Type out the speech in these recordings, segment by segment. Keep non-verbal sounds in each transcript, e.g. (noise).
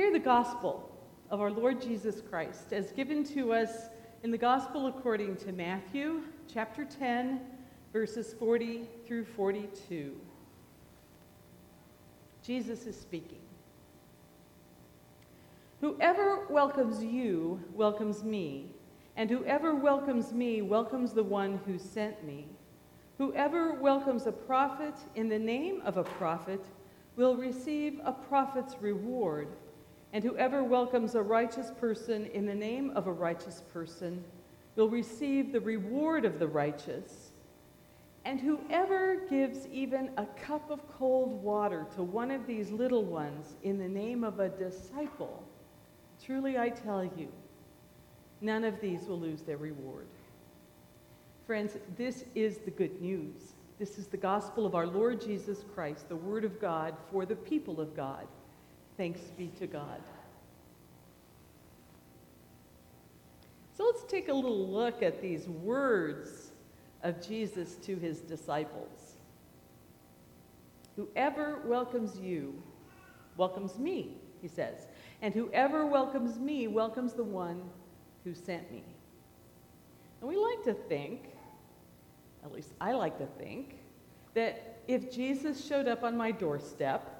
Hear the gospel of our Lord Jesus Christ as given to us in the gospel according to Matthew chapter 10, verses 40 through 42. Jesus is speaking. Whoever welcomes you welcomes me, and whoever welcomes me welcomes the one who sent me. Whoever welcomes a prophet in the name of a prophet will receive a prophet's reward, and whoever welcomes a righteous person in the name of a righteous person will receive the reward of the righteous. And whoever gives even a cup of cold water to one of these little ones in the name of a disciple, truly I tell you, none of these will lose their reward. Friends, this is the good news. This is the gospel of our Lord Jesus Christ, the Word of God for the people of God. Thanks be to God. So let's take a little look at these words of Jesus to his disciples. Whoever welcomes you welcomes me, he says. And whoever welcomes me welcomes the one who sent me. And we like to think at least I like to think, that if Jesus showed up on my doorstep,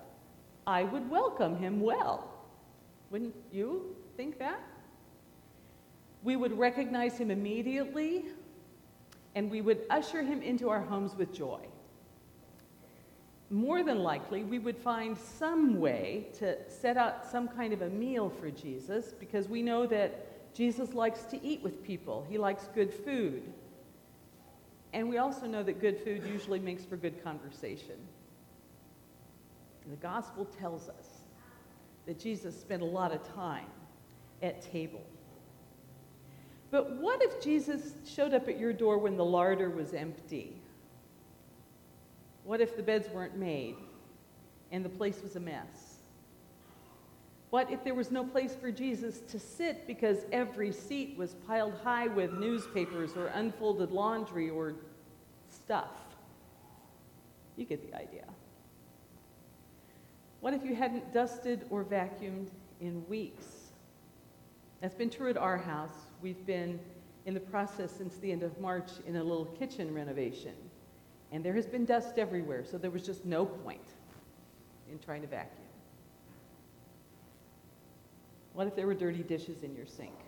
I would welcome him well. Wouldn't you think that? We would recognize him immediately, and we would usher him into our homes with joy. More than likely, we would find some way to set out some kind of a meal for Jesus because we know that Jesus likes to eat with people. He likes good food. And we also know that good food usually makes for good conversation. And the gospel tells us that Jesus spent a lot of time at table. But what if Jesus showed up at your door when the larder was empty? What if the beds weren't made and the place was a mess? What if there was no place for Jesus to sit because every seat was piled high with newspapers or unfolded laundry or stuff? You get the idea. What if you hadn't dusted or vacuumed in weeks? That's been true at our house. We've been in the process since the end of March in a little kitchen renovation. And there has been dust everywhere, so there was just no point in trying to vacuum. What if there were dirty dishes in your sink?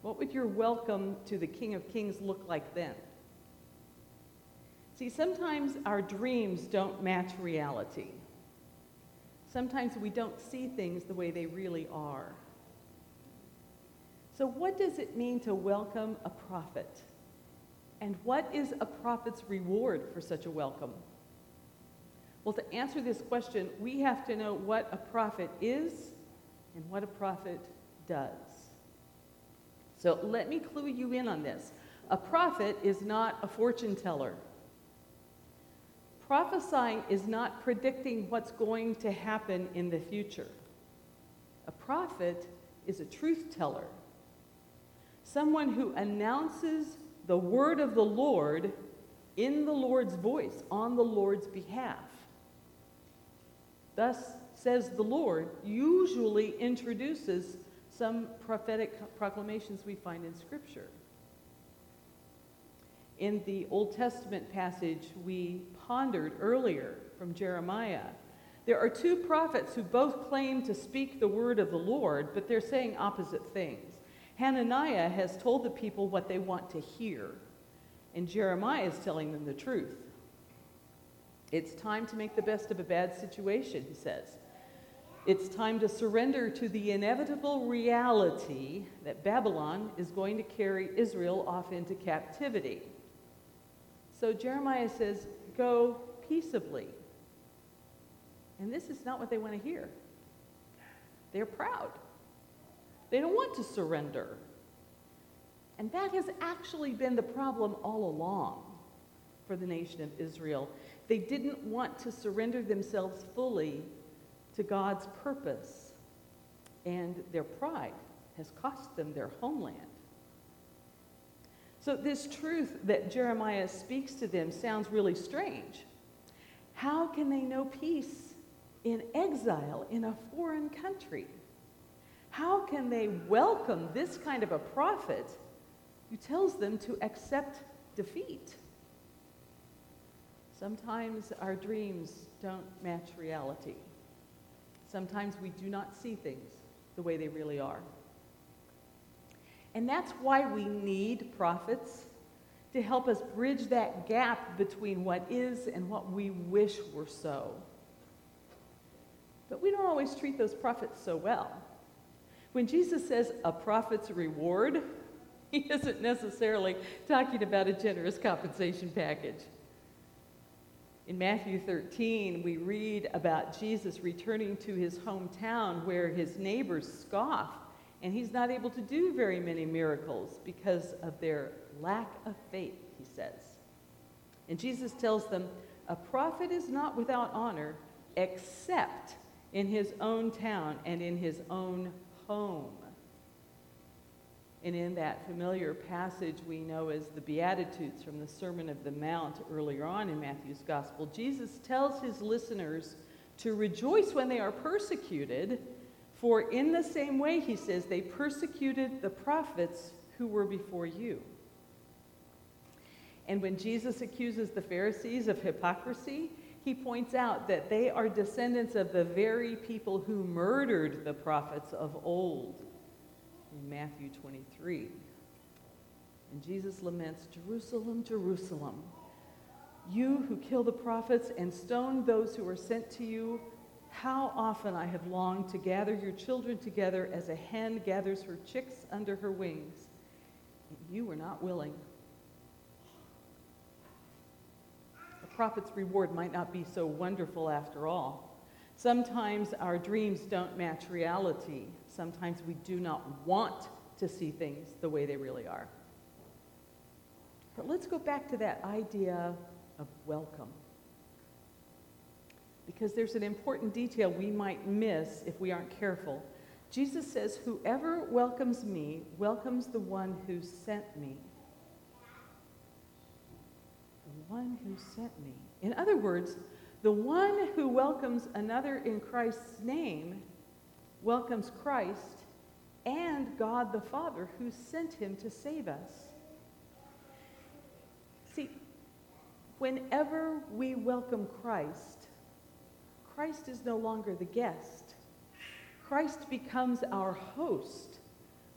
What would your welcome to the King of Kings look like then? See, sometimes our dreams don't match reality. Sometimes we don't see things the way they really are. So, what does it mean to welcome a prophet? And what is a prophet's reward for such a welcome? Well, to answer this question, we have to know what a prophet is and what a prophet does. So let me clue you in on this. A prophet is not a fortune teller. Prophesying is not predicting what's going to happen in the future. A prophet is a truth teller, someone who announces the word of the Lord in the Lord's voice, on the Lord's behalf. Thus says the Lord, usually introduces some prophetic proclamations we find in Scripture. In the Old Testament passage we pondered earlier from Jeremiah, there are two prophets who both claim to speak the word of the Lord, but they're saying opposite things. Hananiah has told the people what they want to hear, and Jeremiah is telling them the truth. It's time to make the best of a bad situation, he says. It's time to surrender to the inevitable reality that Babylon is going to carry Israel off into captivity. So Jeremiah says, Go peaceably. And this is not what they want to hear. They're proud. They don't want to surrender. And that has actually been the problem all along for the nation of Israel. They didn't want to surrender themselves fully to God's purpose, and their pride has cost them their homeland. So, this truth that Jeremiah speaks to them sounds really strange. How can they know peace in exile in a foreign country. How can they welcome this kind of a prophet who tells them to accept defeat? Sometimes our dreams don't match reality. Sometimes we do not see things the way they really are. And that's why we need prophets to help us bridge that gap between what is and what we wish were so. But we don't always treat those prophets so well. When Jesus says a prophet's reward, (laughs) he isn't necessarily talking about a generous compensation package. In Matthew 13, we read about Jesus returning to his hometown where his neighbors scoff, and he's not able to do very many miracles because of their lack of faith, he says. And Jesus tells them, A prophet is not without honor except in his own town and in his own home. And in that familiar passage we know as the Beatitudes from the Sermon of the Mount earlier on in Matthew's Gospel, Jesus tells his listeners to rejoice when they are persecuted, for in the same way, he says, they persecuted the prophets who were before you. And when Jesus accuses the Pharisees of hypocrisy, he points out that they are descendants of the very people who murdered the prophets of old in Matthew 23. And Jesus laments, Jerusalem, Jerusalem, you who kill the prophets and stone those who are sent to you, how often I have longed to gather your children together as a hen gathers her chicks under her wings, and you were not willing. The prophet's reward might not be so wonderful after all. Sometimes our dreams don't match reality. Sometimes we do not want to see things the way they really are. But let's go back to that idea of welcome. Because there's an important detail we might miss if we aren't careful. Jesus says, Whoever welcomes me welcomes the one who sent me The one who sent me. In other words, the one who welcomes another in Christ's name welcomes Christ and God the Father who sent him to save us. See, whenever we welcome Christ, Christ is no longer the guest. Christ becomes our host,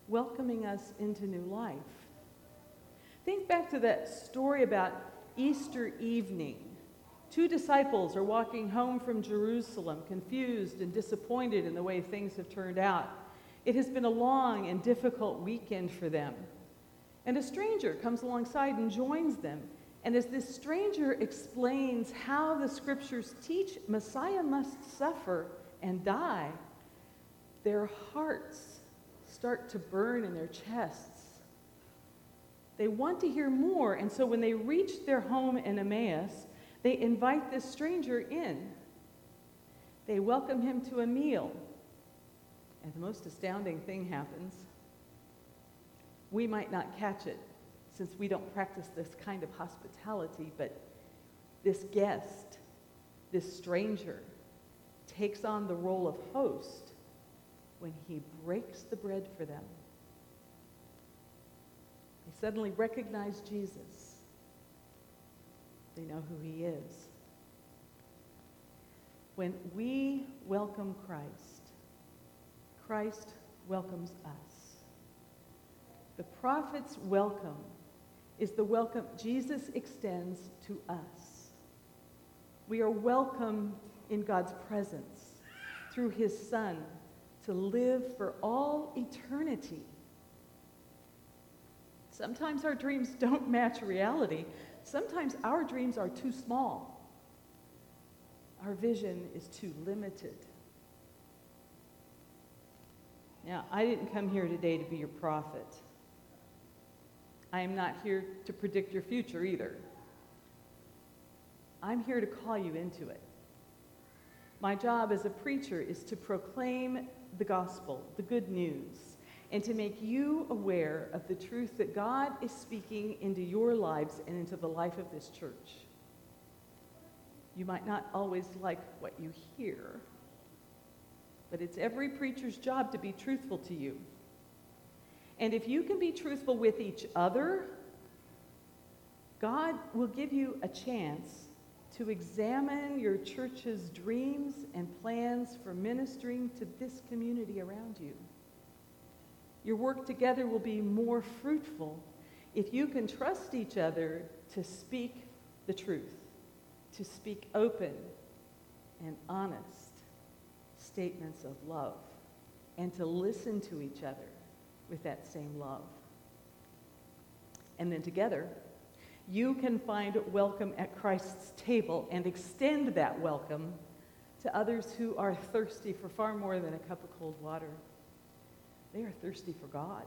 welcoming us into new life. Think back to that story about Easter evening. Two disciples are walking home from Jerusalem, confused and disappointed in the way things have turned out. It has been a long and difficult weekend for them. And a stranger comes alongside and joins them. And as this stranger explains how the scriptures teach Messiah must suffer and die, their hearts start to burn in their chests they want to hear more, and so when they reach their home in Emmaus, they invite this stranger in. They welcome him to a meal. And the most astounding thing happens. We might not catch it since we don't practice this kind of hospitality, but this guest, this stranger, takes on the role of host when he breaks the bread for them They suddenly recognize Jesus. They know who he is. When we welcome Christ, Christ welcomes us. The prophet's welcome is the welcome Jesus extends to us. We are welcome in God's presence through his Son to live for all eternity Sometimes our dreams don't match reality. Sometimes our dreams are too small. Our vision is too limited. Now, I didn't come here today to be your prophet. I am not here to predict your future either. I'm here to call you into it. My job as a preacher is to proclaim the gospel, the good news and to make you aware of the truth that God is speaking into your lives and into the life of this church. You might not always like what you hear, but it's every preacher's job to be truthful to you. And if you can be truthful with each other, God will give you a chance to examine your church's dreams and plans for ministering to this community around you. Your work together will be more fruitful if you can trust each other to speak the truth, to speak open and honest statements of love, and to listen to each other with that same love. And then together, you can find welcome at Christ's table and extend that welcome to others who are thirsty for far more than a cup of cold water. They are thirsty for God.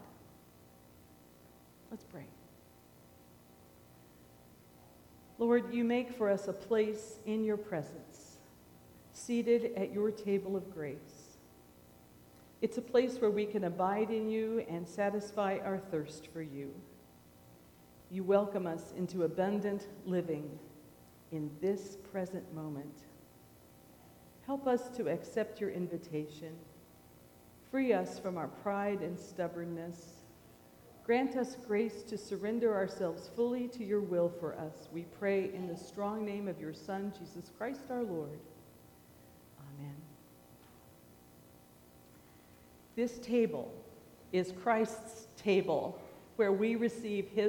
Let's pray. Lord, you make for us a place in your presence, seated at your table of grace. It's a place where we can abide in you and satisfy our thirst for you. You welcome us into abundant living in this present moment. Help us to accept your invitation. Free us from our pride and stubbornness. Grant us grace to surrender ourselves fully to your will for us. We pray in the strong name of your Son, Jesus Christ our Lord. This table is Christ's table where we receive his